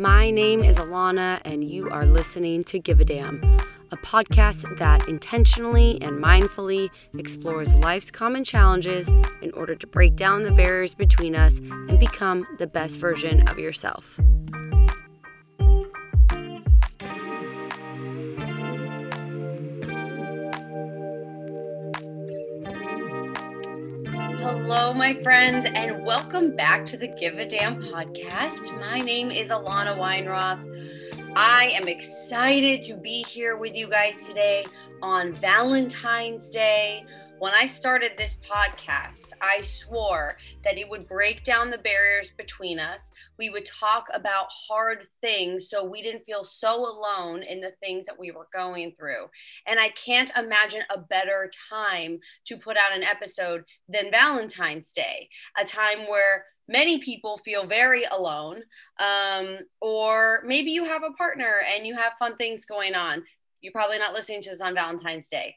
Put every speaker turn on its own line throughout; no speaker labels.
My name is Alana, and you are listening to Give a Damn, a podcast that intentionally and mindfully explores life's common challenges in order to break down the barriers between us and become the best version of yourself. My friends, and welcome back to the Give a Damn podcast. My name is Alana Weinroth. I am excited to be here with you guys today on Valentine's Day. When I started this podcast, I swore that it would break down the barriers between us. We would talk about hard things so we didn't feel so alone in the things that we were going through. And I can't imagine a better time to put out an episode than Valentine's Day, a time where many people feel very alone um, or maybe you have a partner and you have fun things going on you're probably not listening to this on valentine's day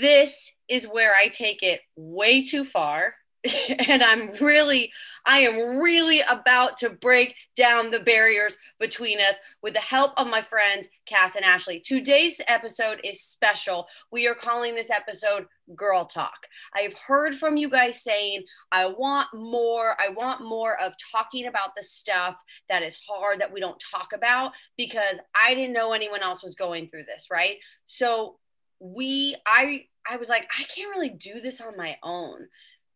this is where I take it way too far. and I'm really, I am really about to break down the barriers between us with the help of my friends, Cass and Ashley. Today's episode is special. We are calling this episode Girl Talk. I've heard from you guys saying, I want more, I want more of talking about the stuff that is hard that we don't talk about because I didn't know anyone else was going through this, right? So we i i was like i can't really do this on my own.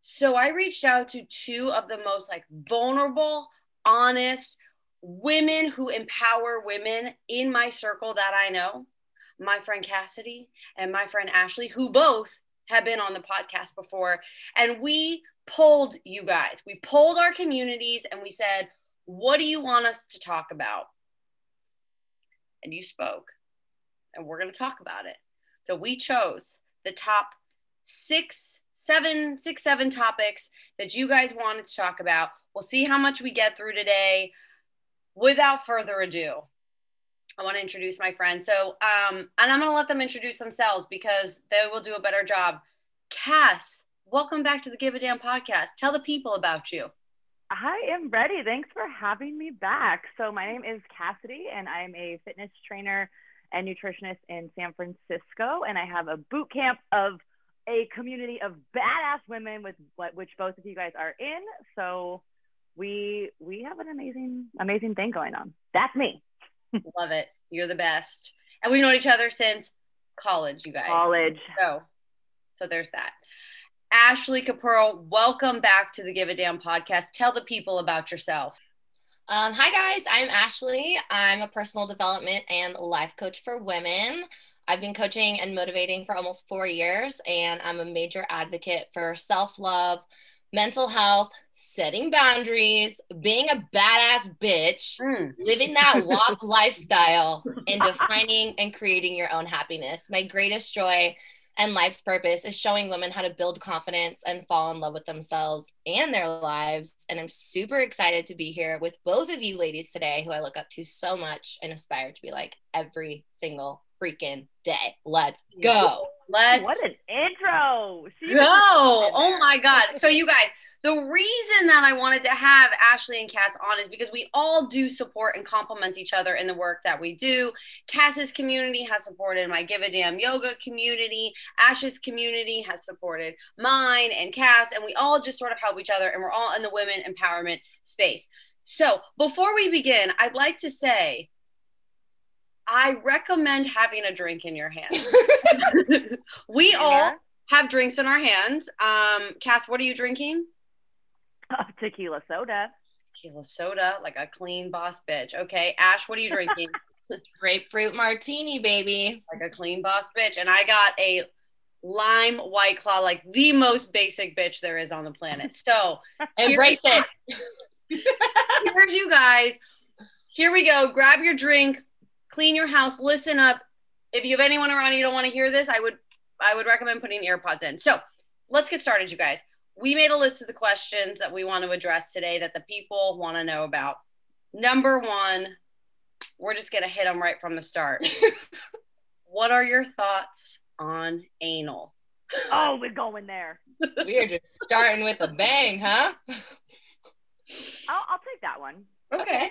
So i reached out to two of the most like vulnerable honest women who empower women in my circle that i know my friend cassidy and my friend ashley who both have been on the podcast before. And we pulled you guys. We pulled our communities and we said what do you want us to talk about? And you spoke and we're going to talk about it so we chose the top six, seven, six, seven topics that you guys wanted to talk about. We'll see how much we get through today. Without further ado, I want to introduce my friend. So, um, and I'm going to let them introduce themselves because they will do a better job. Cass, welcome back to the Give a Damn podcast. Tell the people about you.
I am ready. Thanks for having me back. So, my name is Cassidy, and I'm a fitness trainer and nutritionist in San Francisco, and I have a boot camp of a community of badass women with which both of you guys are in. So we we have an amazing amazing thing going on. That's me.
Love it. You're the best. And we've known each other since college, you guys.
College.
So so there's that. Ashley Capurro, welcome back to the Give a Damn podcast. Tell the people about yourself.
Um, hi, guys. I'm Ashley. I'm a personal development and life coach for women. I've been coaching and motivating for almost four years, and I'm a major advocate for self love, mental health, setting boundaries, being a badass bitch, mm. living that WAP lifestyle, and defining and creating your own happiness. My greatest joy and life's purpose is showing women how to build confidence and fall in love with themselves and their lives. And I'm super excited to be here with both of you ladies today, who I look up to so much and aspire to be like every single freaking day. Let's go.
Let's
what an intro.
She go. Oh my God. So, you guys, the reason that I wanted to have Ashley and Cass on is because we all do support and complement each other in the work that we do. Cass's community has supported my Give a Damn yoga community. Ash's community has supported mine and Cass, and we all just sort of help each other, and we're all in the women empowerment space. So, before we begin, I'd like to say I recommend having a drink in your hand. we all have drinks in our hands. Um, Cass, what are you drinking?
Uh, tequila soda.
Tequila soda, like a clean boss bitch. Okay, Ash, what are you drinking?
Grapefruit martini, baby.
Like a clean boss bitch. And I got a lime white claw, like the most basic bitch there is on the planet. So
embrace it.
here's you guys. Here we go. Grab your drink, clean your house, listen up. If you have anyone around you don't want to hear this, I would I would recommend putting earpods in. So let's get started, you guys. We made a list of the questions that we want to address today that the people want to know about. Number one, we're just gonna hit them right from the start. what are your thoughts on anal?
Oh, we're going there.
we are just starting with a bang, huh?
I'll, I'll take that one.
Okay.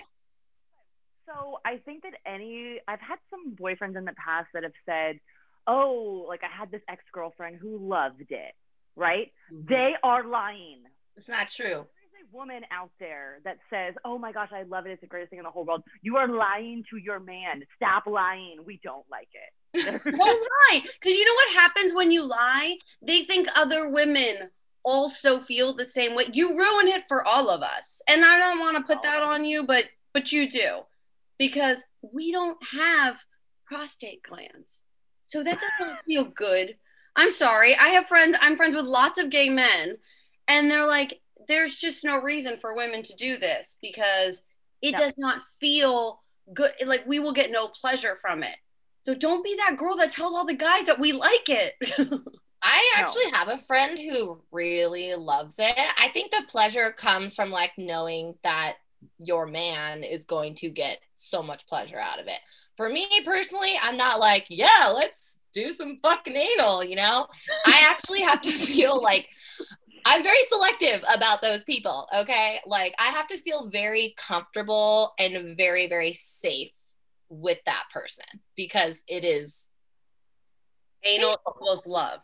So I think that any, I've had some boyfriends in the past that have said, oh, like I had this ex girlfriend who loved it, right?
Mhm.
They are lying.
It's not true.
There is a woman out there that says, oh my gosh, I love it. It's the greatest thing in the whole world. You are lying to your man. Stop lying. We don't like it.
Don't lie. Because you know what happens when you lie? They think other women also feel the same way. You ruin it for all of us. And I don't want to put that on you, but but you do. Because we don't have prostate glands. So that does not feel good. I'm sorry. I have friends, I'm friends with lots of gay men, and they're like, there's just no reason for women to do this because it
No.
does not feel good. Like we will get no pleasure from it. So don't be that girl that tells all the guys that we like it.
I
No.
actually have a friend who really loves it. I think the pleasure comes from like knowing that your man is going to get so much pleasure out of it. For me personally, I'm not like, yeah, let's do some fucking anal, you know? I actually have to feel like I'm very selective about those people, okay? Like I have to feel very comfortable and very, very safe with that person because it is
Anal equals love.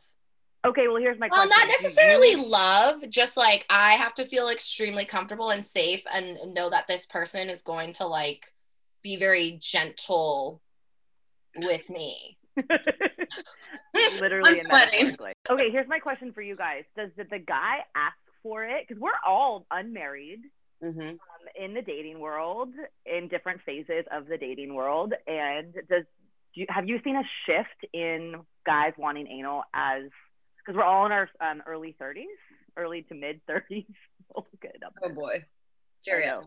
Okay, well, here's my question.
well,
question.
not
Do you-
necessarily love, just like I have to feel extremely comfortable and safe and know that this person is going to like be very gentle with me.
Literally
I'm sweating.
Okay, here's my question for you guys. Does the, the guy ask for it? Because we're all unmarried
Mm-hmm.
um, in the dating world, in different phases of the dating world. And does do you, have you seen a shift in guys wanting anal as because we're all in our um, early 30s, early to mid 30s. Oh, good.
Oh boy. Jerry.
I
uh,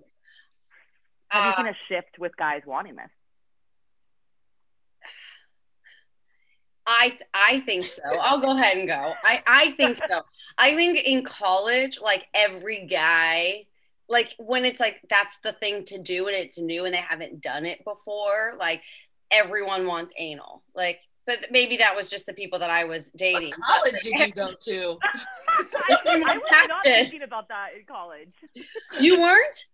have you seen a shift with guys wanting this?
I I think so. I'll go ahead and go. I I think so. I think in college, like every guy, like when it's like that's the thing to do and it's new and they haven't done it before, like everyone wants anal. Like, but maybe that was just the people that I was dating.
What college did you go to?
I, I was not thinking about that in college.
You weren't?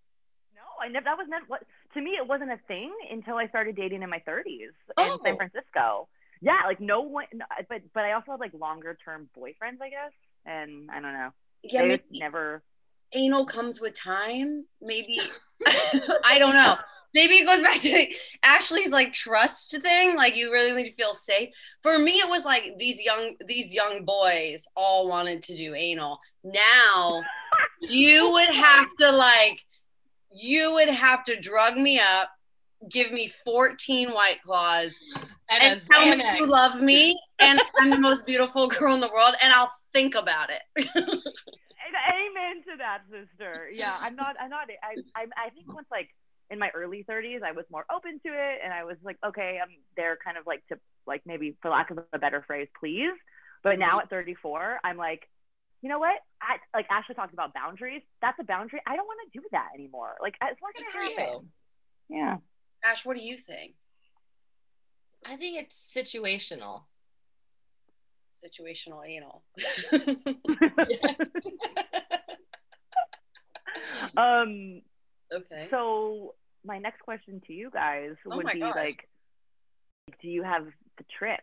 No, I never. That was not what to me. It wasn't a thing until I started dating in my 30s
Oh.
in San oh. Francisco. Yeah, like no one. But but I also had like longer term boyfriends, I guess. And I don't know.
Yeah,
they
maybe
never.
anal comes with time. Maybe I don't know. Maybe it goes back to Ashley's like trust thing. Like you really need to feel safe. For me, it was like these young these young boys all wanted to do anal. Now you would have to like you would have to drug me up, give me 14 white claws,
And,
and
a
tell me you love me and I'm the most beautiful girl in the world, and I'll think about it.
Amen to that, sister. Yeah, I'm not. I'm not. I. I. I think once like in my early 30s, I was more open to it, and I was like, okay, I'm there, kind of like to like maybe for lack of a better phrase, please. But now at 34, I'm like, you know what? I like Ashley talked about boundaries. That's a boundary. I don't want to do that anymore. Like it's not
Good
gonna
for
happen.
you.
Yeah.
Ash, what do you think?
I think it's situational.
Situational anal.
um.
okay.
So my next question to you guys
Oh
would be
gosh.
like, do you have the tricks?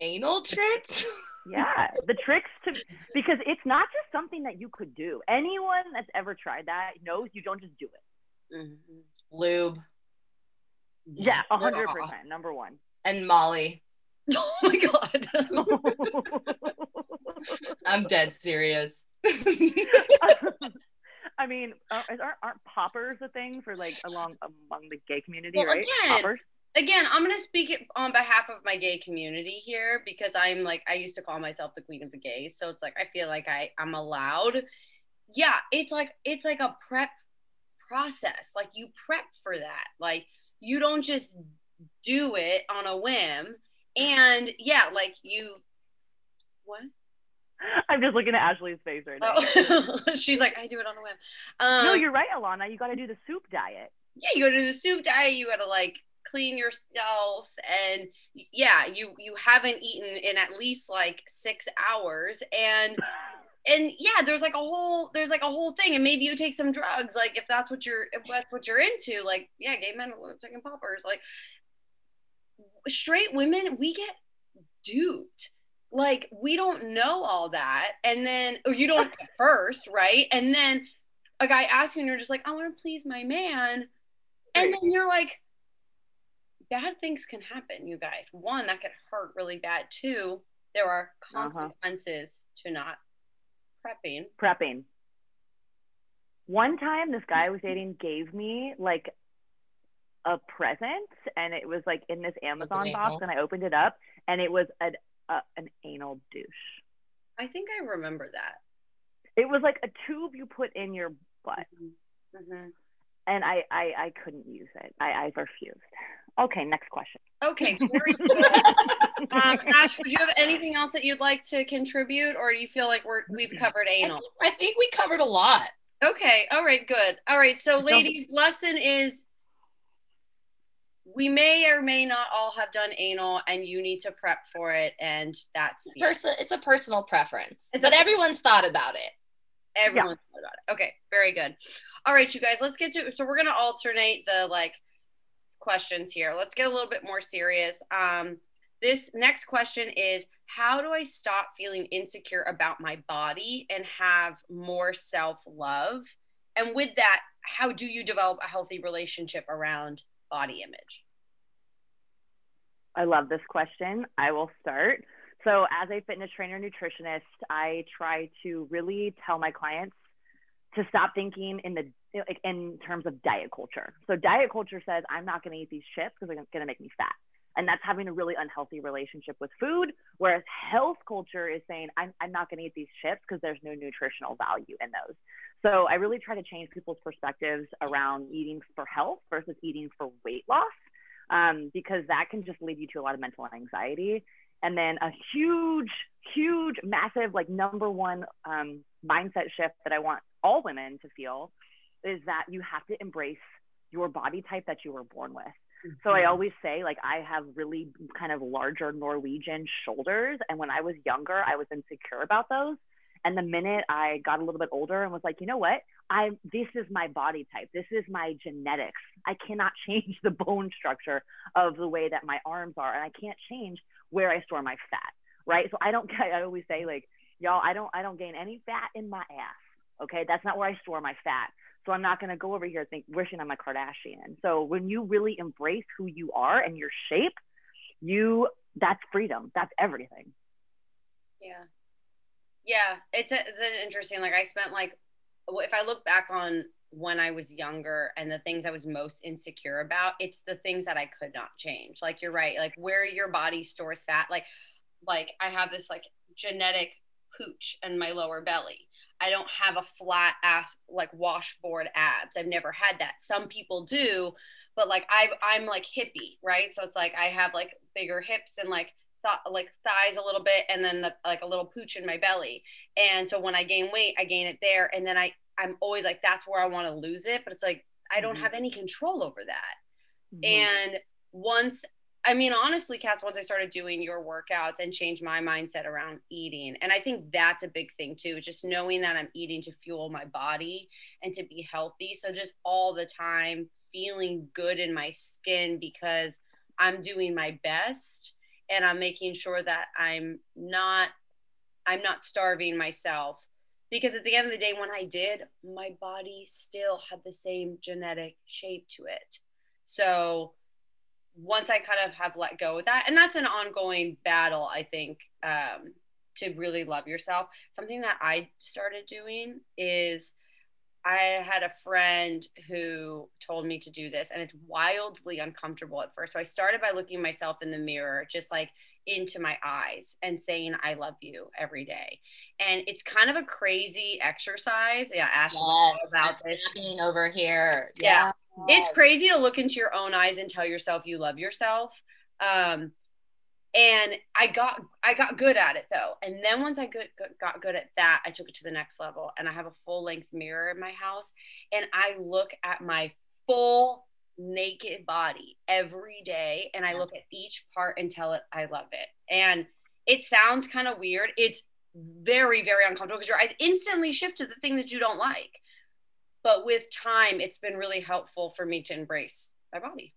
Anal tricks?
Yeah, the tricks to because it's not just something that you could do. Anyone that's ever tried that knows you don't just do it.
Mhm.
Lube
Yeah, a hundred percent. Number one.
and Molly.
Oh my god.
I'm dead serious.
I mean, uh, aren't, aren't poppers a thing for like along among the gay community,
Well,
right?
again,
Poppers.
Again, I'm gonna speak it on behalf of my gay community here because I'm like I used to call myself the queen of the gays, so it's like I feel like I I'm allowed. Yeah, it's like it's like a prep process. Like you prep for that. Like you don't just do it on a whim. And yeah, like you what?
I'm just looking at Ashley's face right now.
Oh, she's like, I do it on a whim. Um,
no, you're right, Alana. You got to do the soup diet.
yeah, you go to do the soup diet. You got to like clean yourself, and yeah, you you haven't eaten in at least like six hours, and and yeah, there's like a whole there's like a whole thing, and maybe you take some drugs, like if that's what you're if that's what you're into, like yeah, gay men taking poppers, like straight women, we get duped. Like we don't know all that, and then or you don't first, right? And then a guy asks you, and you're just like, I want to please my man, and then you're like, bad things can happen, you guys. One, that could hurt really bad. Two, there are
Uh-huh.
consequences to not prepping.
prepping. One time, this guy I was dating gave me like a present, and it was like in this Amazon box, and I opened it up, and it was an uh, an anal douche.
I think I remember that.
It was like a tube you put in your butt,
Mhm.
and I I, I couldn't use it. I, I refused. Okay, next question.
Okay, very good. um, Ash, would you have anything else that you'd like to contribute, or do you feel like we're we've covered
I
anal?
think, I think we covered a lot.
Okay, all right, good. All right, so ladies, lesson is we may or may not all have done anal, and you need to prep for it, and that's the
Person, it's a personal preference,
It's
but
a-
everyone's thought about it.
Everyone thought about it. Okay, very good. All right, you guys, let's get to so we're gonna alternate the like questions here. Let's get a little bit more serious. Um, this next question is how do I stop feeling insecure about my body and have more self-love? And with that, how do you develop a healthy relationship around body image?
I love this question. I will start. So, as a fitness trainer nutritionist, I try to really tell my clients to stop thinking in the in terms of diet culture. So, diet culture says I'm not going to eat these chips because they're going to make me fat, and that's having a really unhealthy relationship with food. Whereas health culture is saying I'm I'm not going to eat these chips because there's no nutritional value in those. So, I really try to change people's perspectives around eating for health versus eating for weight loss um, because that can just lead you to a lot of mental anxiety. And then a huge, huge, massive, like number one um, mindset shift that I want all women to feel is that you have to embrace your body type that you were born with. So I mm-hmm. always say, like, I have really kind of larger Norwegian shoulders. And when I was younger, I was insecure about those. And the minute I got a little bit older and was like, you know what? I this is my body type. This is my genetics. I cannot change the bone structure of the way that my arms are, and I can't change where I store my fat. Right. So I don't. I always say like, y'all, I don't. I don't gain any fat in my ass. Okay, that's not where I store my fat. So I'm not going to go over here think wishing I'm a Kardashian. So when you really embrace who you are and your shape, you that's freedom. That's everything.
Yeah. Yeah, it's, a, it's interesting. Like I spent like, if I look back on when I was younger and the things I was most insecure about, it's the things that I could not change. Like you're right, like where your body stores fat. Like, like I have this like genetic pooch in my lower belly. I don't have a flat ass like washboard abs. I've never had that. Some people do, but like I I'm like hippie, right? So it's like I have like bigger hips and like th- like thighs a little bit and then the, like a little pooch in my belly. And so when I gain weight, I gain it there and then I I'm always like that's where I want to lose it, but it's like I don't
Mhm.
have any control over that.
Mhm.
And once, I mean, honestly, Cass, once I started doing your workouts and changed my mindset around eating, and I think that's a big thing too, just knowing that I'm eating to fuel my body and to be healthy. So just all the time feeling good in my skin because I'm doing my best and I'm making sure that I'm not I'm not starving myself because at the end of the day when I did my body still had the same genetic shape to it. So once I kind of have let go of that, and that's an ongoing battle, I think, um, to really love yourself. Something that I started doing is I had a friend who told me to do this, and it's wildly uncomfortable at first. So I started by looking myself in the mirror, just like into my eyes, and saying, I love you every day. And it's kind of a crazy exercise. Yeah, Ashley knows
Yes,
about this.
happening over here.
Yeah. It's crazy to look into your own eyes and tell yourself you love yourself. Um and i got i got good at it though. And then once i good, got good at that i took it to the next level. And i have a full length mirror in my house. And i look at my full naked body every day. And i look at each part and tell it i love it. And it sounds kind of weird. It's very, very uncomfortable because your eyes instantly shift to the thing that you don't like. But with time, it's been really helpful for me to embrace my body.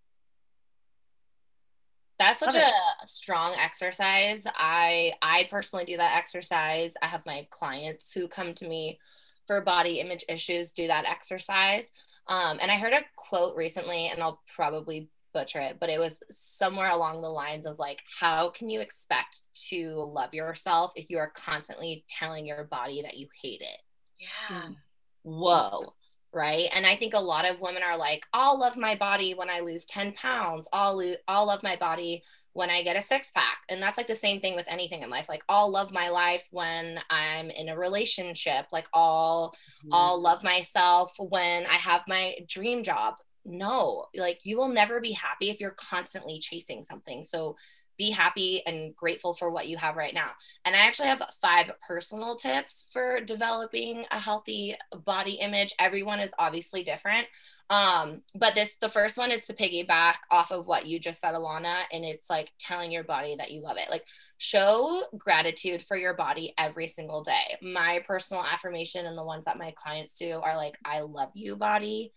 That's such a strong exercise. I I personally do that exercise. I have my clients who come to me for body image issues do that exercise. Um, and I heard a quote recently, and I'll probably butcher it, but it was somewhere along the lines of like, how can you expect to love yourself if you are constantly telling your body that you hate it?
Yeah.
Whoa right? And i think a lot of women are like i'll love my body when i lose 10 pounds. I'll i'll love my body when i get a six pack and that's like the same thing with anything in life. Like i'll love my life when i'm in a relationship. Like i'll mm-hmm. i'll love myself when i have my dream job. No like you will never be happy if you're constantly chasing something. So be happy and grateful for what you have right now. And I actually have five personal tips for developing a healthy body image. Everyone is obviously different. Um, but this, the first one is to piggyback off of what you just said, Alana. And it's like telling your body that you love it. Like show gratitude for your body every single day. My personal affirmation and the ones that my clients do are like, I love you, body.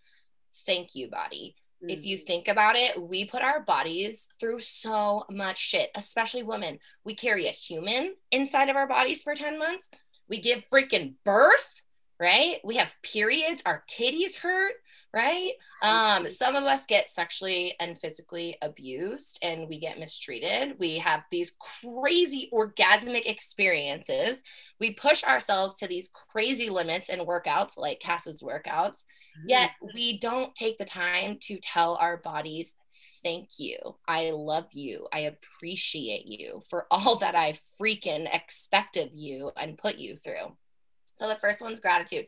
Thank you, body if you mm-hmm. think about it, we put our bodies through so much shit, especially women. We carry a human inside of our bodies for 10 months. We give freaking birth right? We have periods, our titties hurt, right? Um, some of us get sexually and physically abused and we get mistreated. We have these crazy orgasmic experiences. We push ourselves to these crazy limits in workouts like Cass's workouts, yet mm-hmm. we don't take the time to tell our bodies thank you. I love you. I appreciate you for all that I freaking expect of you and put you through. So the first one's gratitude.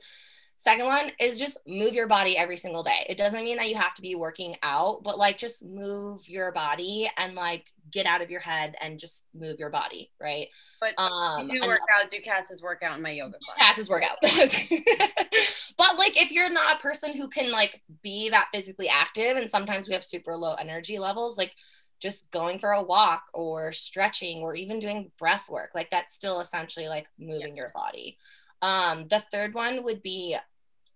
Second one is just move your body every single day. It doesn't mean that you have to be working out, but like just move your body and like get out of your head and just move your body, right?
But um, you do work out, do Cass's workout in my yoga class.
Cass's workout. but like if you're not a person who can like be that physically active and sometimes we have super low energy levels, like just going for a walk or stretching or even doing breath work, like that's still essentially like moving yeah. your body. Um, the third one would be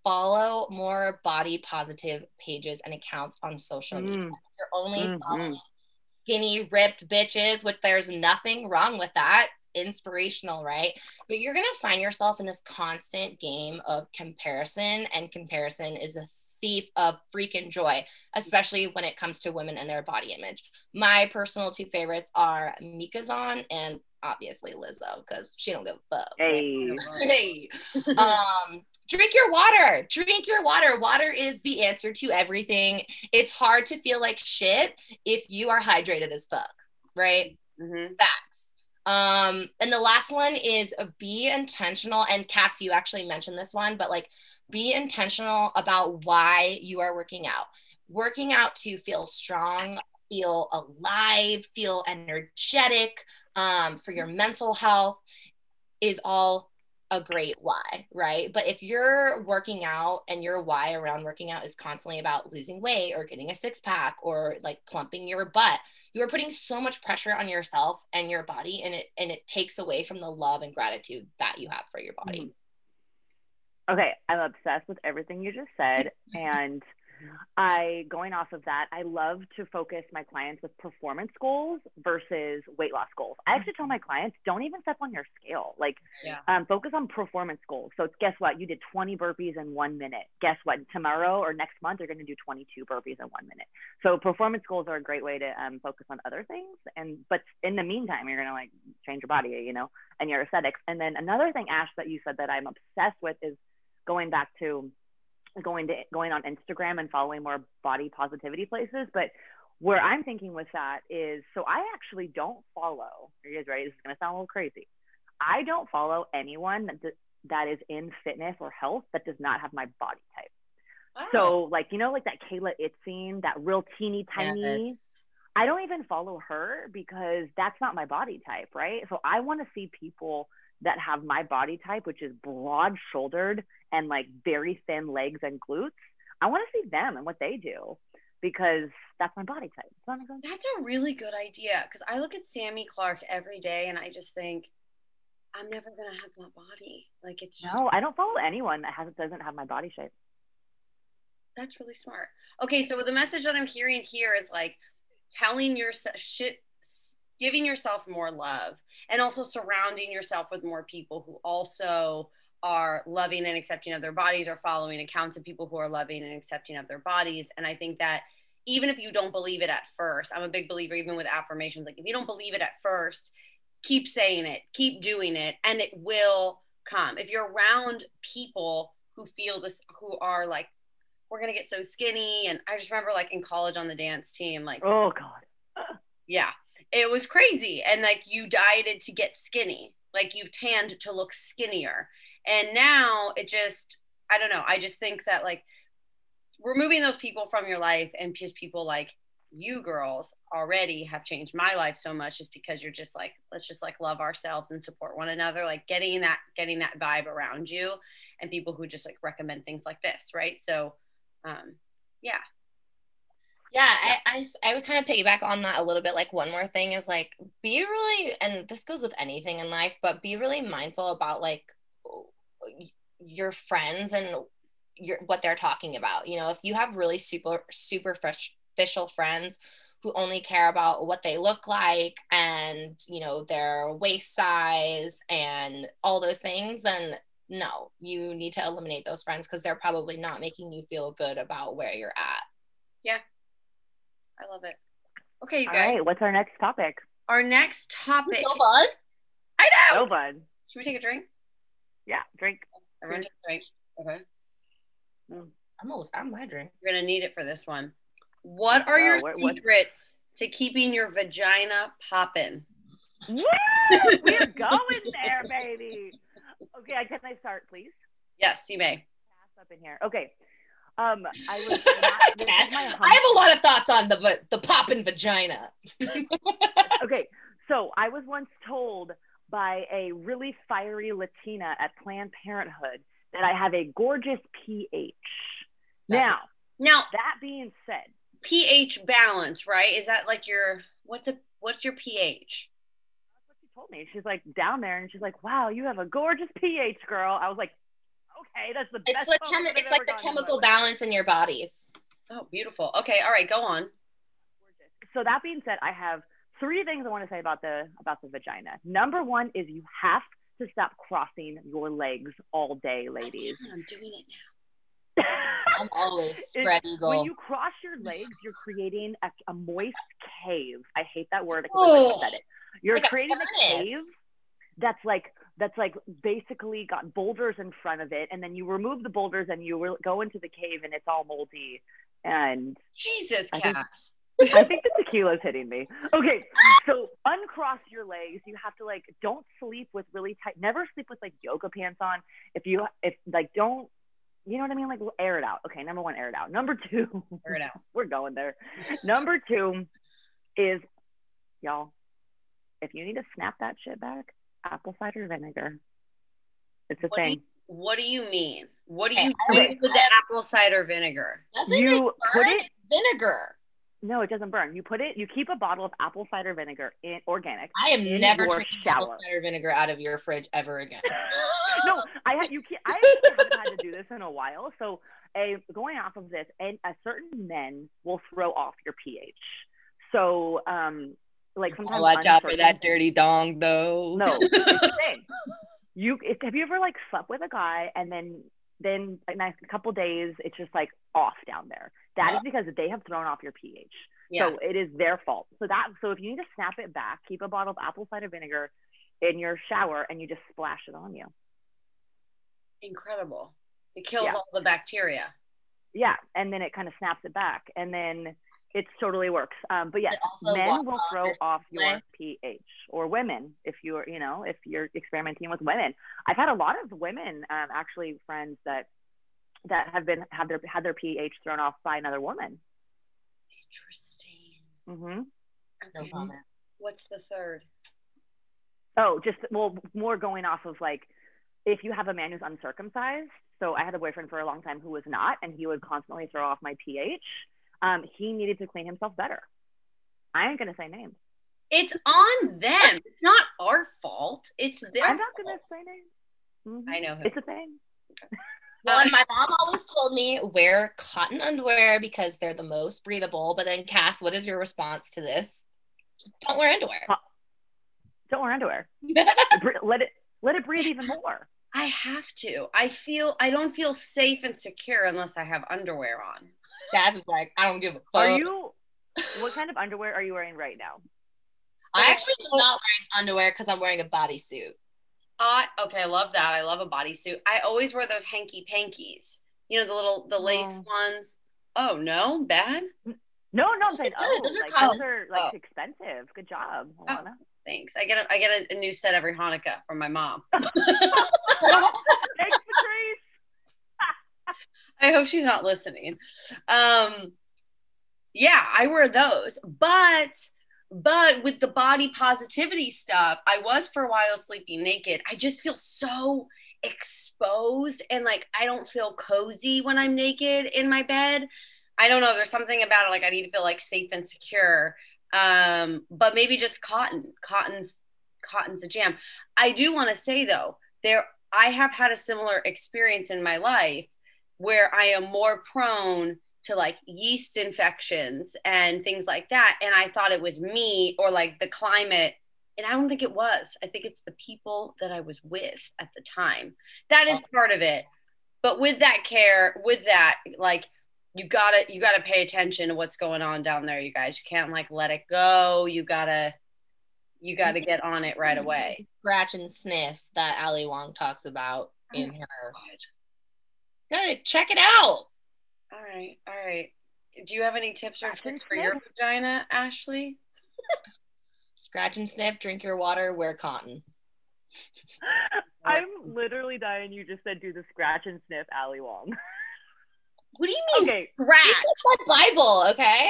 follow more body positive pages and accounts on social media. Mm. You're only mm-hmm. following skinny, ripped bitches, which there's nothing wrong with that. Inspirational, right? But you're going to find yourself in this constant game of comparison, and comparison is a thief of freaking joy, especially when it comes to women and their body image. My personal two favorites are Mik Zazon and obviously Lizzo because she don't give a fuck.
Hey,
hey. um, drink your water. Drink your water. Water is the answer to everything. It's hard to feel like shit if you are hydrated as fuck, right? Mm-hmm. Facts. Um, and the last one is be intentional. And Cass, you actually mentioned this one, but like be intentional about why you are working out. Working out to feel strong, feel alive, feel energetic, um, for your mental health is all a great why, right? But if you're working out and your why around working out is constantly about losing weight or getting a six pack or like plumping your butt, you are putting so much pressure on yourself and your body and it and it takes away from the love and gratitude that you have for your body.
Mm-hmm. Okay, I'm obsessed with everything you just said and I, going off of that, I love to focus my clients with performance goals versus weight loss goals. I actually tell my clients, don't even step on your scale. Like, yeah. um, focus on performance goals. So, guess what? You did 20 burpees in one minute. Guess what? Tomorrow or next month, you're going to do 22 burpees in one minute. So, performance goals are a great way to um, focus on other things. And, but in the meantime, you're going to like change your body, you know, and your aesthetics. And then another thing, Ash, that you said that I'm obsessed with is going back to going to going on Instagram and following more body positivity places. But where I'm thinking with that is, so I actually don't follow. Are you guys ready? This is going to sound a little crazy. I don't follow anyone that that is in fitness or health that does not have my body type. Wow. So like you know like that Kayla Itsines, that real teeny tiny. Yes. I don't even follow her because that's not my body type, right? So I want to see people that have my body type, which is broad shouldered and like very thin legs and glutes. I want to see them and what they do because that's my body type.
That's a really good idea because I look at Sammy Clark every day and I just think I'm never gonna have that body. Like it's just
No, I don't follow anyone that has doesn't have my body shape.
that's really smart. Okay, so the message that I'm hearing here is like telling yourself shit giving yourself more love and also surrounding yourself with more people who also are loving and accepting of their bodies or following accounts of people who are loving and accepting of their bodies. And i think that even if you don't believe it at first i'm a big believer even with affirmations like if you don't believe it at first keep saying it keep doing it and it will come. If you're around people who feel this who are like we're gonna get so skinny and i just remember like in college on the dance team like
Oh God.
yeah it was crazy. And like you dieted to get skinny. Like you tanned to look skinnier. And now it just i don't know. I just think that like removing those people from your life and just people like you girls already have changed my life so much just because you're just like let's just like love ourselves and support one another. Like getting that getting that vibe around you and people who just like recommend things like this right? So um yeah
Yeah, I I would kind of piggyback on that a little bit. Like, one more thing is like, be really, and this goes with anything in life, but be really mindful about like your friends and your what they're talking about. You know, if you have really super super superficial friends who only care about what they look like and you know their waist size and all those things, then no, you need to eliminate those friends because they're probably not making you feel good about where you're at.
I love it okay you guys
right, what's our next topic?
our next topic
So fun.
i know
So fun.
should we take a drink
Yeah, drink.
everyone take a drink okay mm.
I'm almost out of my drink.
You're gonna need it for this one. What are
Oh,
your
what- what-
secrets to keeping your vagina popping?
Woo! We're going there, baby. Okay, can I start, please?
Yes, you may.
Pass up in here. Okay. Um, I was.
I have a lot of thoughts on the the poppin' vagina.
okay, so I was once told by a really fiery Latina at Planned Parenthood that I have a gorgeous pH.
That's-
now,
Now,
that being said,
pH balance, right? Is that like your what's a what's your pH?
that's what she told me. She's like down there, and she's like, "Wow, you have a gorgeous pH, girl." I was like, "Okay, that's the
It's
best."
the chemi- it's like the
gotten in my
chemical balance in your bodies.
Oh, beautiful. Okay, all right, go on.
So that being said, I have three things I want to say about the about the vagina. Number one is you have to stop crossing your legs all day, ladies.
I can, I'm doing it now.
I'm always
It-
spread
when you cross your legs, you're creating a, a moist cave. I hate that word. I can't believe I said oh, it. You're
Like
creating a
furnace.
cave that's like that's like basically got boulders in front of it, and then you remove the boulders and you will go into the cave and it's all moldy. And
Jesus,
I think-. I think the tequila's hitting me. Okay, so uncross your legs. You have to like don't sleep with really tight. Never sleep with like yoga pants on. If you if like don't. You know what I mean? Like air it out. Okay, number one, air it out. Number two,
Figure it out.
we're going there. Number two is, y'all, if you need to snap that shit back, apple cider vinegar. It's a
What do
thing.
What do you mean? What do you
I-
do with the apple cider vinegar?
Doesn't it
You put it.
vinegar?
No, it doesn't burn. You put it. You keep a bottle of apple cider vinegar in organic.
I am
In
never
your
drinking apple cider vinegar out of your fridge ever again.
no, I have you. Can't, I haven't had to do this in a while. So, a going off of this, and a certain men will throw off your pH. So, um, like sometimes
Watch out for that dirty dong, though.
No, it's the thing. You if, have you ever like slept with a guy and then then like a couple days it's just like off down there. That is because they have thrown off your pH.
Yeah.
So it is their fault. So that so if you need to snap it back, keep a bottle of apple cider vinegar in your shower and you just splash it on you.
Incredible. It kills
Yeah.
all the bacteria.
Yeah, and then it kind of snaps it back, and then it totally works. Um, but yes, men will throw off your
stomach.
pH, or women if you're, you know, if you're experimenting with women. I've had a lot of women, um, actually, friends that that have been have their had their pH thrown off by another woman.
Interesting.
Mm-hmm.
No
Okay.
comment.
What's the third?
Oh, just well, more going off of like if you have a man who's uncircumcised. So I had a boyfriend for a long time who was not, and he would constantly throw off my pH. Um, he needed to clean himself better. I ain't gonna say names.
It's on them. It's not our fault. It's their.
I'm not gonna say names. Mhm.
I know who.
It's a thing.
Well, and my mom always told me wear cotton underwear because they're the most breathable. But then, Cass, what is your response to this? Just don't wear underwear.
Don't wear underwear. Let it let it breathe even more.
I have to. I feel I don't feel safe and secure unless I have underwear on.
Cass is like, I don't give a fuck.
Are you? What kind of underwear are you wearing right now?
I actually am not wearing underwear because I'm wearing a bodysuit.
Uh, okay, I love that. I love a bodysuit. I always wear those hanky pankies. You know the little the lace
Oh.
ones. Oh no, bad.
No, no, I'm saying oh,
Those are
like
cotton.
those are like
Oh.
expensive. Good job,
Oh.
Alana.
Thanks. I get a, I get a, a new set every Hanukkah from my mom.
Thanks, Patrice.
I hope she's not listening. Um, yeah, I wear those, but but with the body positivity stuff, I was for a while sleeping naked. I just feel so exposed and like I don't feel cozy when I'm naked in my bed. I don't know. There's something about it like I need to feel like safe and secure. Um, but maybe just cotton. Cotton's cotton's a jam. I do want to say though, there I have had a similar experience in my life where I am more prone to like yeast infections and things like that. And I thought it was me or like the climate. And I don't think it was. I think it's the people that I was with at the time. That is part of it. But with that care, with that, like you gotta you gotta pay attention to what's going on down there, you guys. You can't like let it go. You gotta you gotta get on it right away.
Scratch and sniff that Ali Wong talks about oh in her. Gotta check it out.
All right, all right. Do you have any tips or tricks for your vagina, Ashley?
Scratch and sniff, drink your water, wear cotton.
I'm literally dying. You just said do the scratch and sniff Ali Wong.
What do you mean
Okay,
scratch?
My Bible, okay?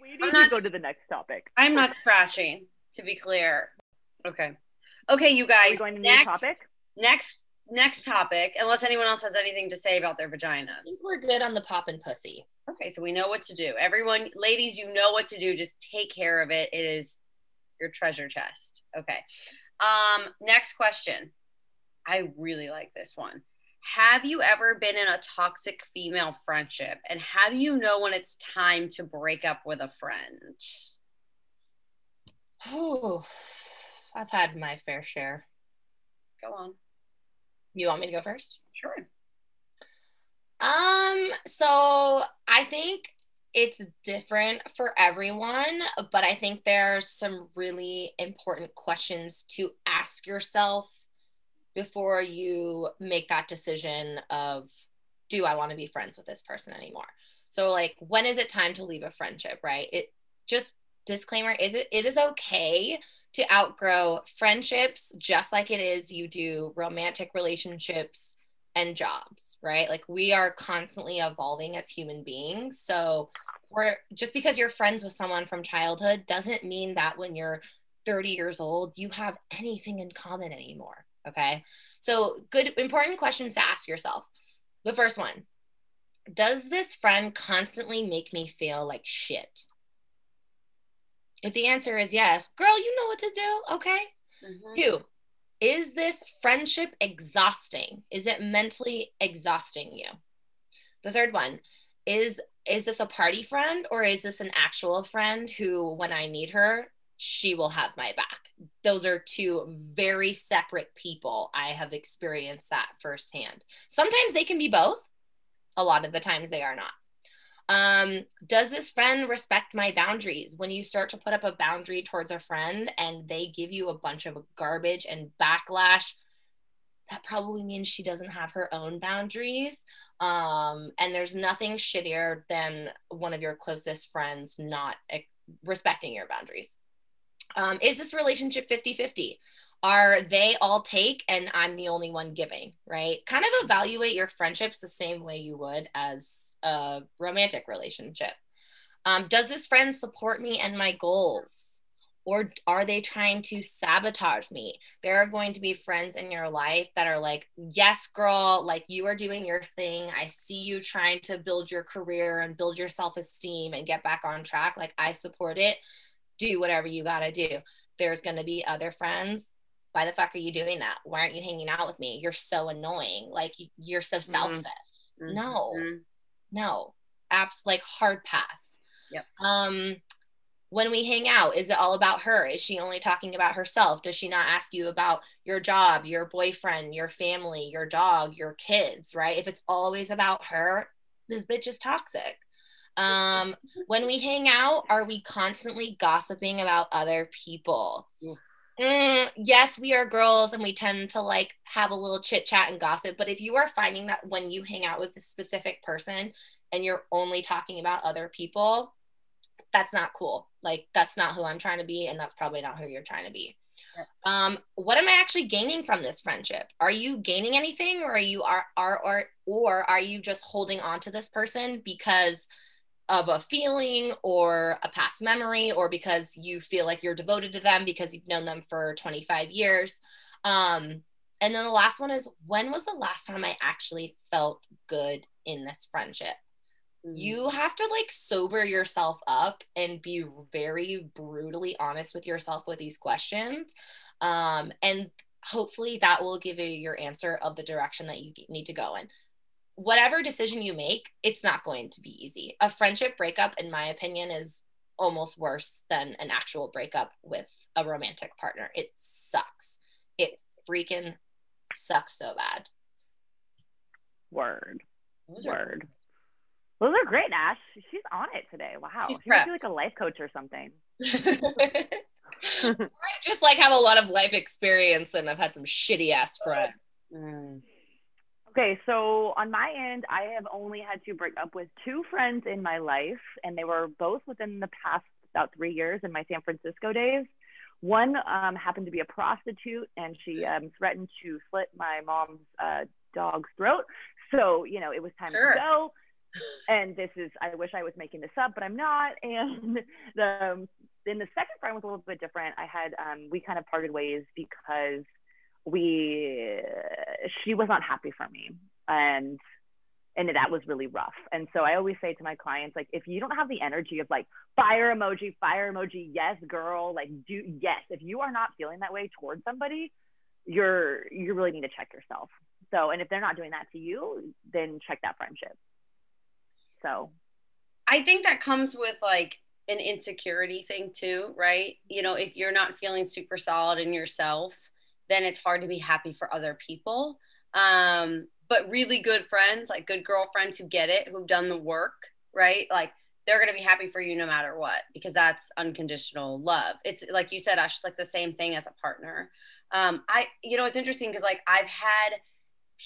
we
I'm
need
not-
to go to the next topic.
I'm not scratching, to be clear. Okay. Okay, you
Are we
guys.
going to new
Next,
topic?
next, next topic. Unless anyone else has anything to say about their
vagina.
I
think we're good on the pop and pussy.
Okay, so we know what to do. Everyone, ladies, you know what to do. Just take care of it. It is your treasure chest. Okay. Um, next question. I really like this one. Have you ever been in a toxic female friendship? And how do you know when it's time to break up with a friend?
Oh, I've had my fair share.
Go on.
You want me to go first?
Sure.
Um, so I think it's different for everyone, but I think there's some really important questions to ask yourself before you make that decision of do I want to be friends with this person anymore? So like when is it time to leave a friendship, right? It just disclaimer is it it is okay to outgrow friendships just like it is you do romantic relationships and jobs, right? Like we are constantly evolving as human beings. So we're just because you're friends with someone from childhood doesn't mean that when you're 30 years old, you have anything in common anymore. Okay. So good, important questions to ask yourself. The first one Does this friend constantly make me feel like shit? If the answer is yes, girl, you know what to do. Okay.
Mhm.
Two, is this friendship exhausting? Is it mentally exhausting you? The third one is is this a party friend or is this an actual friend who when I need her, she will have my back? Those are two very separate people. I have experienced that firsthand. Sometimes they can be both. A lot of the times they are not. Um, does this friend respect my boundaries? When you start to put up a boundary towards a friend and they give you a bunch of garbage and backlash, that probably means she doesn't have her own boundaries. Um, and there's nothing shittier than one of your closest friends not eh, respecting your boundaries. Um, is this relationship 50 50? Are they all take and I'm the only one giving, right? Kind of evaluate your friendships the same way you would as a romantic relationship. Um, does this friend support me and my goals? Or are they trying to sabotage me? There are going to be friends in your life that are like, yes, girl, like you are doing your thing. I see you trying to build your career and build your self esteem and get back on track. Like, I support it do whatever you got to do. There's going to be other friends. Why the fuck are you doing that? Why aren't you hanging out with me? You're so annoying. Like you're so mm-hmm. selfish. Mm-hmm. No, no, apps like hard pass.
Yep.
Um, when we hang out, is it all about her? Is she only talking about herself? Does she not ask you about your job, your boyfriend, your family, your dog, your kids, right? If it's always about her, this bitch is toxic. Um, when we hang out, are we constantly gossiping about other people? Mm, yes, we are girls and we tend to like have a little chit chat and gossip. But if you are finding that when you hang out with a specific person and you're only talking about other people, that's not cool. Like that's not who I'm trying to be, and that's probably not who you're trying to be. Um, what am I actually gaining from this friendship? Are you gaining anything, or are you are are or or are you just holding on to this person because of a feeling or a past memory, or because you feel like you're devoted to them because you've known them for 25 years? Um, and then the last one is when was the last time I actually felt good in this friendship? you mm. have to like sober yourself up and be very brutally honest with yourself with these questions um, and hopefully that will give you your answer of the direction that you need to go in whatever decision you make it's not going to be easy a friendship breakup in my opinion is almost worse than an actual breakup with a romantic partner it sucks it freaking sucks so bad
word word those are great, Ash. She's on it today. Wow. She's she like a life coach or something.
I just like have a lot of life experience and I've had some shitty ass friends.
Mm. Okay, so on my end, I have only had to break up with two friends in my life, and they were both within the past about three years in my San Francisco days. One um, happened to be a prostitute, and she um, threatened to slit my mom's uh, dog's throat. So, you know, it was time sure. to go and this is I wish I was making this up, but I'm not. And the then the second friend was a little bit different. I had um, we kind of parted ways because we she was not happy for me, and and that was really rough. And so I always say to my clients, like, if you don't have the energy of like fire emoji, fire emoji, yes, girl, like do yes. If you are not feeling that way towards somebody, you're you really need to check yourself. So, and if they're not doing that to you, then check that friendship. So
I think that comes with like an insecurity thing too, right? You know, if you're not feeling super solid in yourself, then it's hard to be happy for other people. Um, but really good friends, like good girlfriends who get it, who've done the work, right? Like they're going to be happy for you no matter what because that's unconditional love. It's like you said, Ash, it's like the same thing as a partner. Um, I, you know, it's interesting because like I've had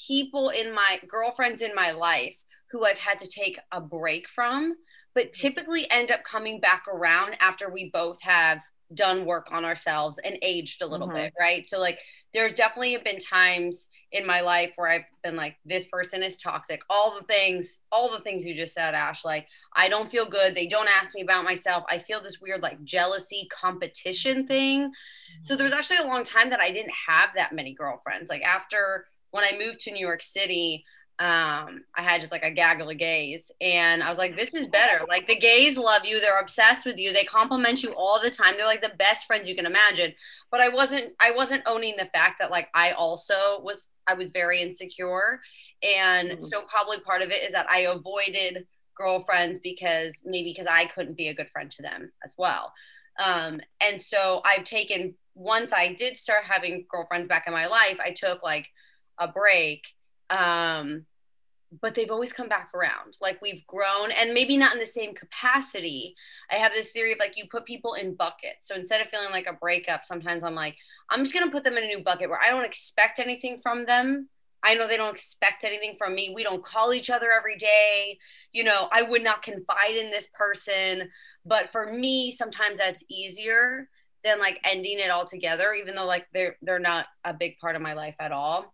people in my girlfriends in my life who I've had to take a break from, but mm-hmm. typically end up coming back around after we both have done work on ourselves and aged a little mm-hmm. bit, right? So, like, there definitely have been times in my life where I've been like, this person is toxic. All the things, all the things you just said, Ash. Like, I don't feel good. They don't ask me about myself. I feel this weird, like, jealousy competition thing. So, there was actually a long time that I didn't have that many girlfriends. Like, after when I moved to New York City, um i had just like a gaggle of gays. And i was like this is better. Like the gays love you. They're obsessed with you. They compliment you all the time. They're like the best friends you can imagine. But i wasn't i wasn't owning the fact that like i also was i was very insecure. And mm-hmm. so probably part of it is that i avoided girlfriends because maybe because i couldn't be a good friend to them as well. Um and so i've taken once i did start having girlfriends back in my life i took like a break um, but they've always come back around. Like we've grown and maybe not in the same capacity. I have this theory of like you put people in buckets. So instead of feeling like a breakup, sometimes I'm like, I'm just going to put them in a new bucket where I don't expect anything from them. I know they don't expect anything from me. We don't call each other every day. You know, I would not confide in this person. But for me, sometimes that's easier than like ending it all together, even though like they're they're not a big part of my life at all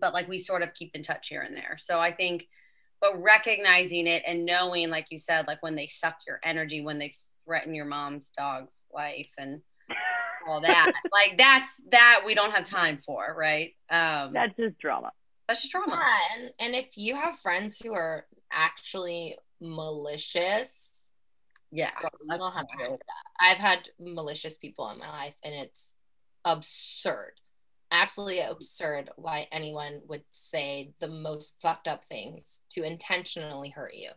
but like we sort of keep in touch here and there. So I think, but recognizing it and knowing, like you said, like when they suck your energy, when they threaten your mom's dog's life and all that, like that's that we don't have time for, right?
Um, that's just drama.
That's just drama.
Yeah, and and if you have friends who are actually malicious,
Yeah.
Girl, you don't have to deal with that. I've had malicious people in my life and it's absurd. Absolutely absurd why anyone would say the most fucked up things to intentionally hurt you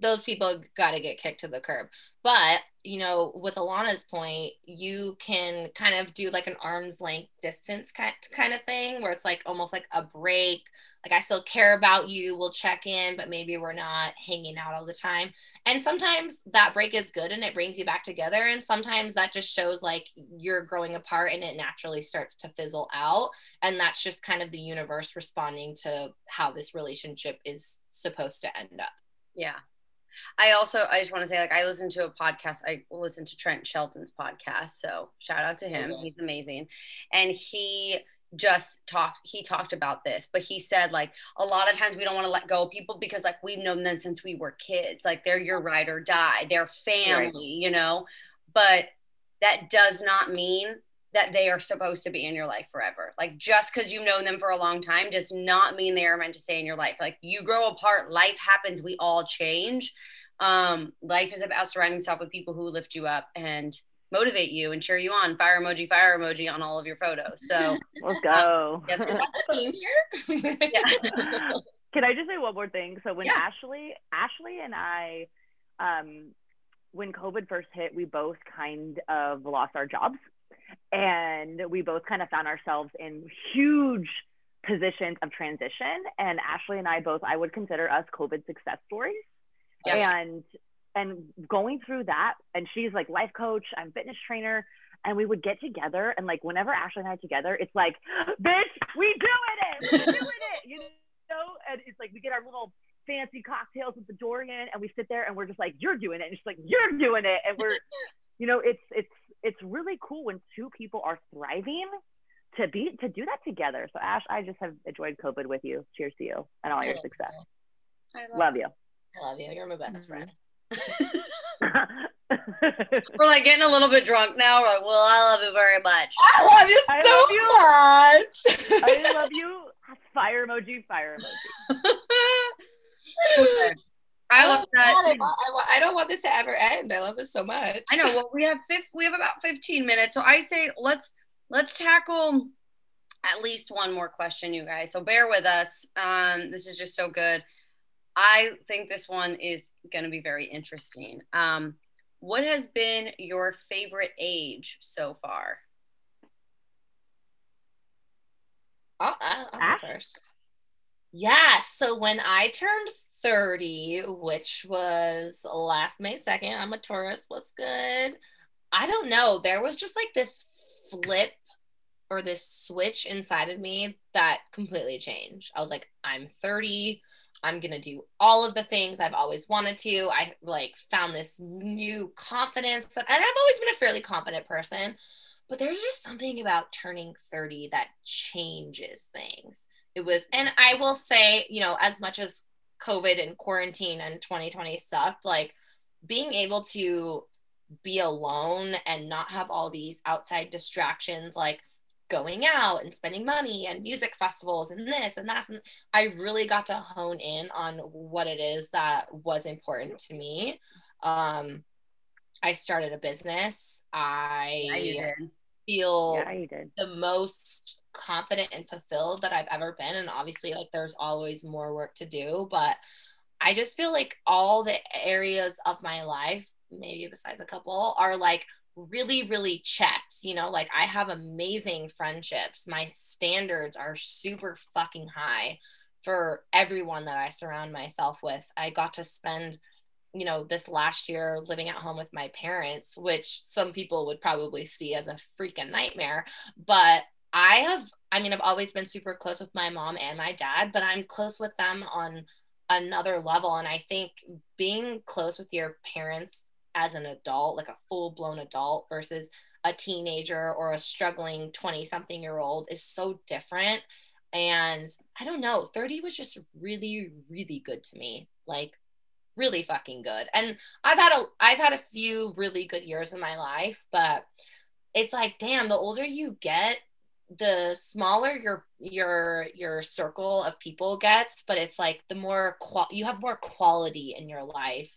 those people got to get kicked to the curb. But, you know, with Alana's point, you can kind of do like an arm's length distance kind of thing where it's like almost like a break. Like, I still care about you, we'll check in, but maybe we're not hanging out all the time. And sometimes that break is good and it brings you back together. And sometimes that just shows like you're growing apart and it naturally starts to fizzle out. And that's just kind of the universe responding to how this relationship is supposed to end up.
Yeah, I also I just want to say like I listen to a podcast. I listen to Trent Shelton's podcast. So shout out to him. Okay. He's amazing. And he just talked he talked about this, but he said like a lot of times we don't want to let go of people because like we've known them since we were kids. Like they're your ride or die. They're family, right. you know. But that does not mean that they are supposed to be in your life forever. Like just because you've known them for a long time does not mean they are meant to stay in your life. Like you grow apart, life happens, we all change. Um, life is about surrounding yourself with people who lift you up and motivate you and cheer you on. Fire emoji, fire emoji on all of your photos. So
let's go.
Yes, here.
Can I just say one more thing? So when yeah. Ashley, Ashley and I, um, when COVID first hit, we both kind of lost our jobs and we both kind of found ourselves in huge positions of transition. And Ashley and I both, I would consider us COVID success stories. Yeah. And and going through that, and she's like life coach, I'm fitness trainer, and we would get together and like whenever Ashley and I together, it's like, bitch, we doing it, we doing it, you know. And it's like we get our little fancy cocktails with the Dorian, and we sit there and we're just like, you're doing it, and she's like, you're doing it, and we're, you know, it's it's it's really cool when two people are thriving to be to do that together. So Ash, I just have enjoyed COVID with you. Cheers to you and all your success. I love, love you.
I love you. You're my best mm-hmm. friend.
We're like getting a little bit drunk now. We're like, well, I love you very much.
I love you I so
love you. much. I love you. Fire emoji, fire emoji.
okay. I love that.
I, I, don't want this to ever end. I love this so much.
I know. Well, we have fif- we have about 15 minutes, so I say let's let's tackle at least one more question, you guys. So bear with us. Um, this is just so good. I think this one is going to be very interesting. Um, what has been your favorite age so far?
I'll, I'll, I'll go first. Yeah. So when I turned 30, which was last May 2nd, I'm a Taurus. What's good? I don't know. There was just like this flip or this switch inside of me that completely changed. I was like, I'm 30. I'm going to do all of the things I've always wanted to. I like found this new confidence and I've always been a fairly confident person, but there's just something about turning 30 that changes things. It was, and I will say, you know, as much as COVID and quarantine and 2020 sucked, like being able to be alone and not have all these outside distractions, like going out and spending money and music festivals and this and that. And I really got to hone in on what it is that was important to me. Um, I started a business. I yeah, feel
yeah,
the most confident and fulfilled that I've ever been. And obviously, like, there's always more work to do, but I just feel like all the areas of my life, maybe besides a couple, are like really, really checked. You know, like I have amazing friendships. My standards are super fucking high for everyone that I surround myself with. I got to spend, you know, this last year living at home with my parents, which some people would probably see as a freaking nightmare. But I have, I mean, I've always been super close with my mom and my dad, but I'm close with them on another level. And I think being close with your parents as an adult, like a full blown adult versus a teenager or a struggling 20 something year old is so different. And I don't know, 30 was just really, really good to me. Like, really fucking good. And I've had a I've had a few really good years in my life, but it's like, damn, the older you get, the smaller your your your circle of people gets, but it's like the more qual you have more quality in your life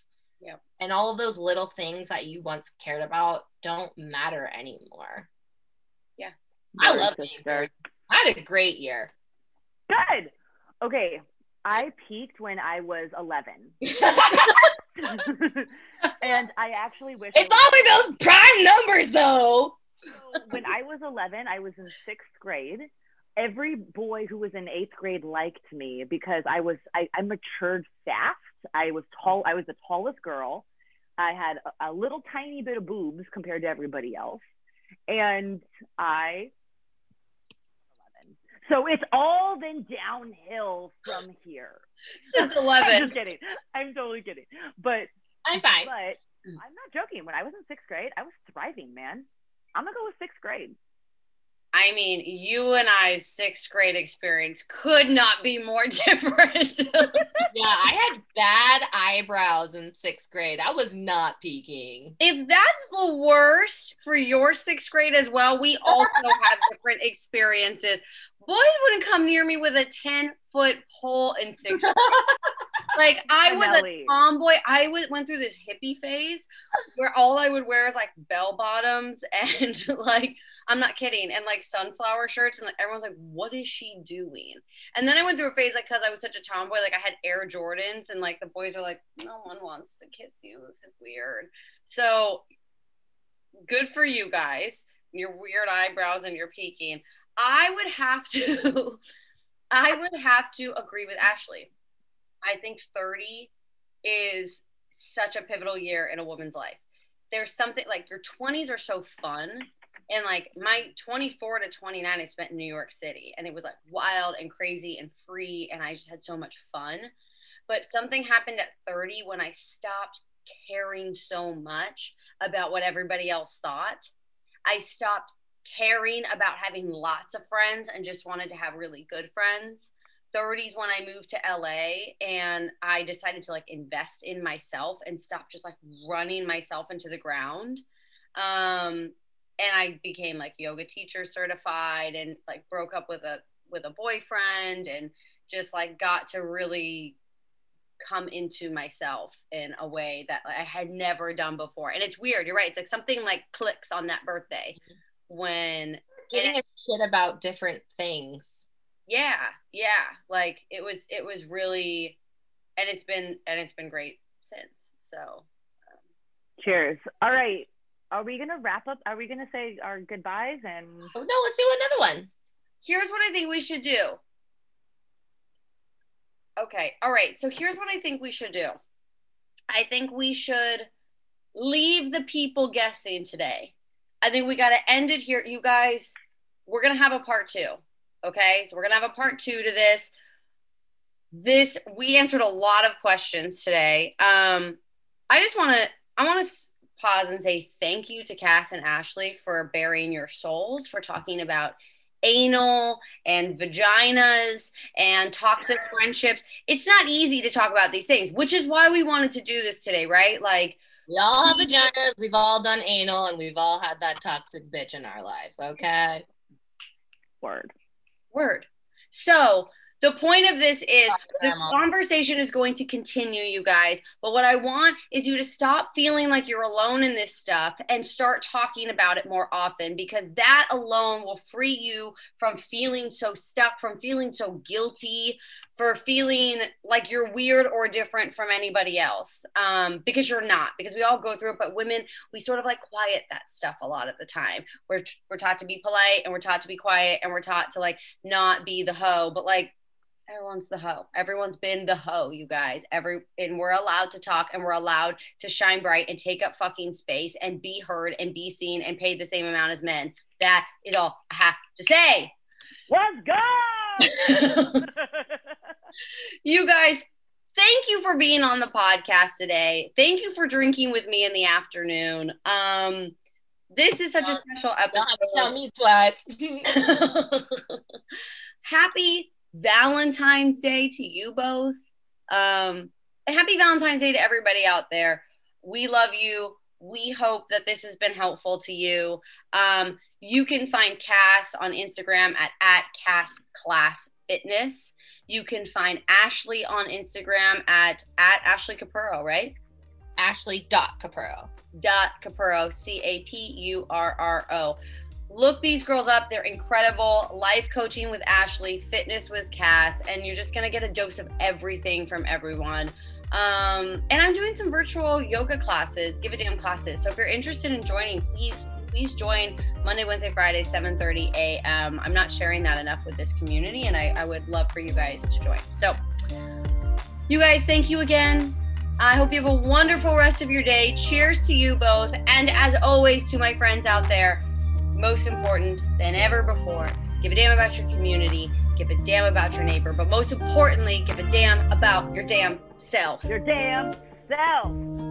Yep.
And all of those little things that you once cared about don't matter anymore.
Yeah.
I love being
sister.
30. I had a great year.
Good. Okay. I peaked when I was 11. and I actually wish I was-
always those prime numbers though.
So when I was 11, I was in sixth grade. Every boy who was in eighth grade liked me because I was I, I matured fast. I was tall. I was the tallest girl. I had a, a little tiny bit of boobs compared to everybody else, and I. 11. So it's all been downhill from here.
Since 11.
I'm
11.
just kidding. I'm totally kidding. But
I'm fine.
but I'm not joking. When I was in sixth grade, I was thriving, man. I'm gonna go with sixth grade.
I mean, you and I's sixth grade experience could not be more different.
Yeah, I had bad eyebrows in sixth grade. I was not peaking.
if that's the worst for your sixth grade as well, we also have different experiences. Boys wouldn't come near me with a 10 foot pole in sixth grade. Like I was a tomboy. I was, went through this hippie phase where all I would wear is like bell bottoms and like I'm not kidding, and like sunflower shirts, and like everyone's like, "What is she doing?" And then I went through a phase like because I was such a tomboy, like I had Air Jordans, and like the boys were like, "No one wants to kiss you. This is weird." So good for you guys. Your weird eyebrows and your peaking. I would have to. I would have to agree with Ashley. I think 30 is such a pivotal year in a woman's life. There's something like your 20s are so fun. And like my 24 to 29, I spent in New York City and it was like wild and crazy and free. And I just had so much fun. But something happened at 30 when I stopped caring so much about what everybody else thought. I stopped caring about having lots of friends and just wanted to have really good friends. 30s when I moved to LA and I decided to like invest in myself and stop just like running myself into the ground. Um, and I became like yoga teacher certified and like broke up with a with a boyfriend and just like got to really come into myself in a way that I had never done before. And it's weird, you're right. It's like something like clicks on that birthday when
Giving a shit about different things.
yeah yeah like it was it was really and it's been and it's been great since so
Cheers. All right. Are we gonna wrap up? Are we gonna say our goodbyes and
Oh, no, let's do another one.
here's what i think we should do. Okay all right so here's what i think we should do. I think we should leave the people guessing today. I think we got to end it here. You guys we're gonna have a part two okay? So we're gonna have a part two to this. This we answered a lot of questions today. Um i just want to i want to pause and say thank you to cass and ashley for burying your souls for talking about anal and vaginas and toxic friendships it's not easy to talk about these things which is why we wanted to do this today right like
We all have vaginas, we've all done anal, and we've all had that toxic bitch in our life, okay?
word?
word so the point of this is the conversation is going to continue, you guys. But what I want is you to stop feeling like you're alone in this stuff and start talking about it more often because that alone will free you from feeling so stuck, from feeling so guilty, for feeling like you're weird or different from anybody else. Um, because you're not, because we all go through it. But women, we sort of like quiet that stuff a lot of the time. We're, we're taught to be polite and we're taught to be quiet and we're taught to like not be the hoe. But like, everyone's the hoe. Everyone's been the hoe, you guys. Every and we're allowed to talk and we're allowed to shine bright and take up fucking space and be heard and be seen and paid the same amount as men. That is all I have to say.
Let's go.
you guys, thank you for being on the podcast today. Thank you for drinking with me in the afternoon. Um, this is such a special
Don't have to tell
episode.
me twice.
happy Valentine's Day to you both. Um, and happy Valentine's Day to everybody out there. We love you. We hope that this has been helpful to you. Um, you can find Cass on Instagram at, at Cass Class Fitness. You can find Ashley on Instagram at, at Ashley Capurro, right?
Ashley.Capurro.
Dot Capurro, C A P U R R O. Look these girls up. They're incredible. Life coaching with Ashley, fitness with Cass, and you're just going to get a dose of everything from everyone. Um, and I'm doing some virtual yoga classes, give a damn classes. So if you're interested in joining, please please join Monday, Wednesday, Friday, 7:30 a.m. I'm not sharing that enough with this community, and I, I would love for you guys to join. So, you guys, thank you again. I hope you have a wonderful rest of your day. Cheers to you both, and as always, to my friends out there. Most important than ever before, give a damn about your community give a damn about your neighbor, but most importantly, give a damn about your damn self.
Your damn self.